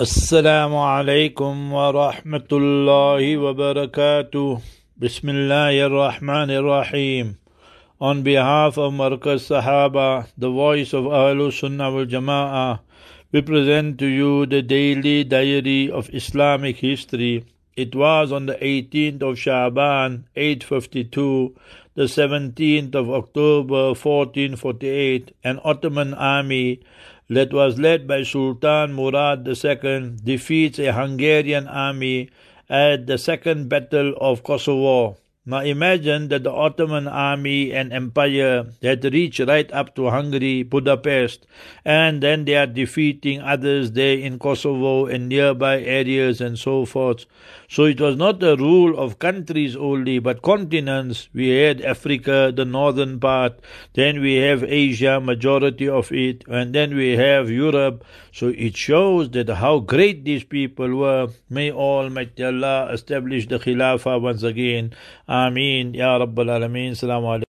السلام عليكم ورحمة الله وبركاته بسم الله الرحمن الرحيم On behalf of Markaz Sahaba, the voice of Ahlul Sunnah wal Jama'ah, we present to you the daily diary of Islamic history. It was on the 18th of Shaban, 852, the 17th of October, 1448, an Ottoman army that was led by Sultan Murad II defeats a Hungarian army at the Second Battle of Kosovo. Now imagine that the Ottoman army and empire had reached right up to Hungary, Budapest, and then they are defeating others there in Kosovo and nearby areas and so forth. So it was not a rule of countries only, but continents. We had Africa, the northern part, then we have Asia, majority of it, and then we have Europe. So it shows that how great these people were. May Almighty Allah establish the Khilafah once again. آمين. يا رب العالمين. سلام عليكم.